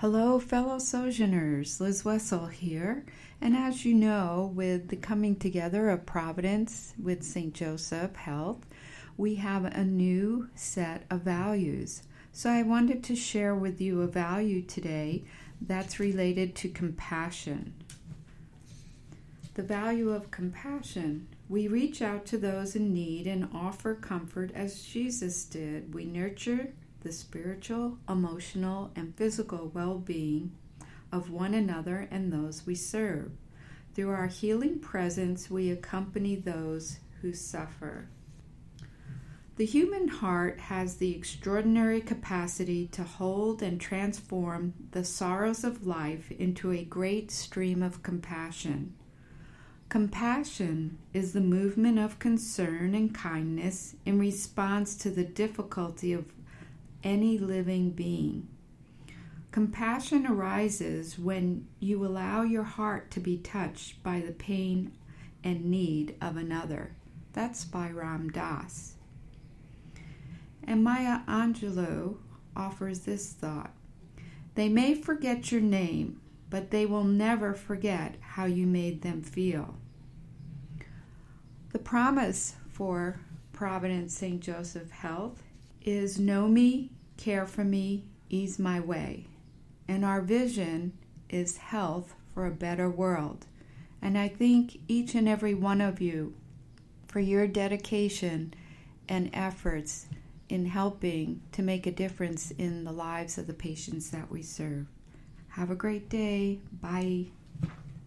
Hello, fellow Sojourners. Liz Wessel here. And as you know, with the coming together of Providence with St. Joseph Health, we have a new set of values. So I wanted to share with you a value today that's related to compassion. The value of compassion. We reach out to those in need and offer comfort as Jesus did. We nurture the spiritual, emotional, and physical well being of one another and those we serve. Through our healing presence, we accompany those who suffer. The human heart has the extraordinary capacity to hold and transform the sorrows of life into a great stream of compassion. Compassion is the movement of concern and kindness in response to the difficulty of any living being. Compassion arises when you allow your heart to be touched by the pain and need of another. That's by Ram Dass. And Maya Angelou offers this thought They may forget your name, but they will never forget how you made them feel. The promise for Providence St. Joseph Health is Know me, care for me, ease my way. And our vision is health for a better world. And I thank each and every one of you for your dedication and efforts in helping to make a difference in the lives of the patients that we serve. Have a great day. Bye.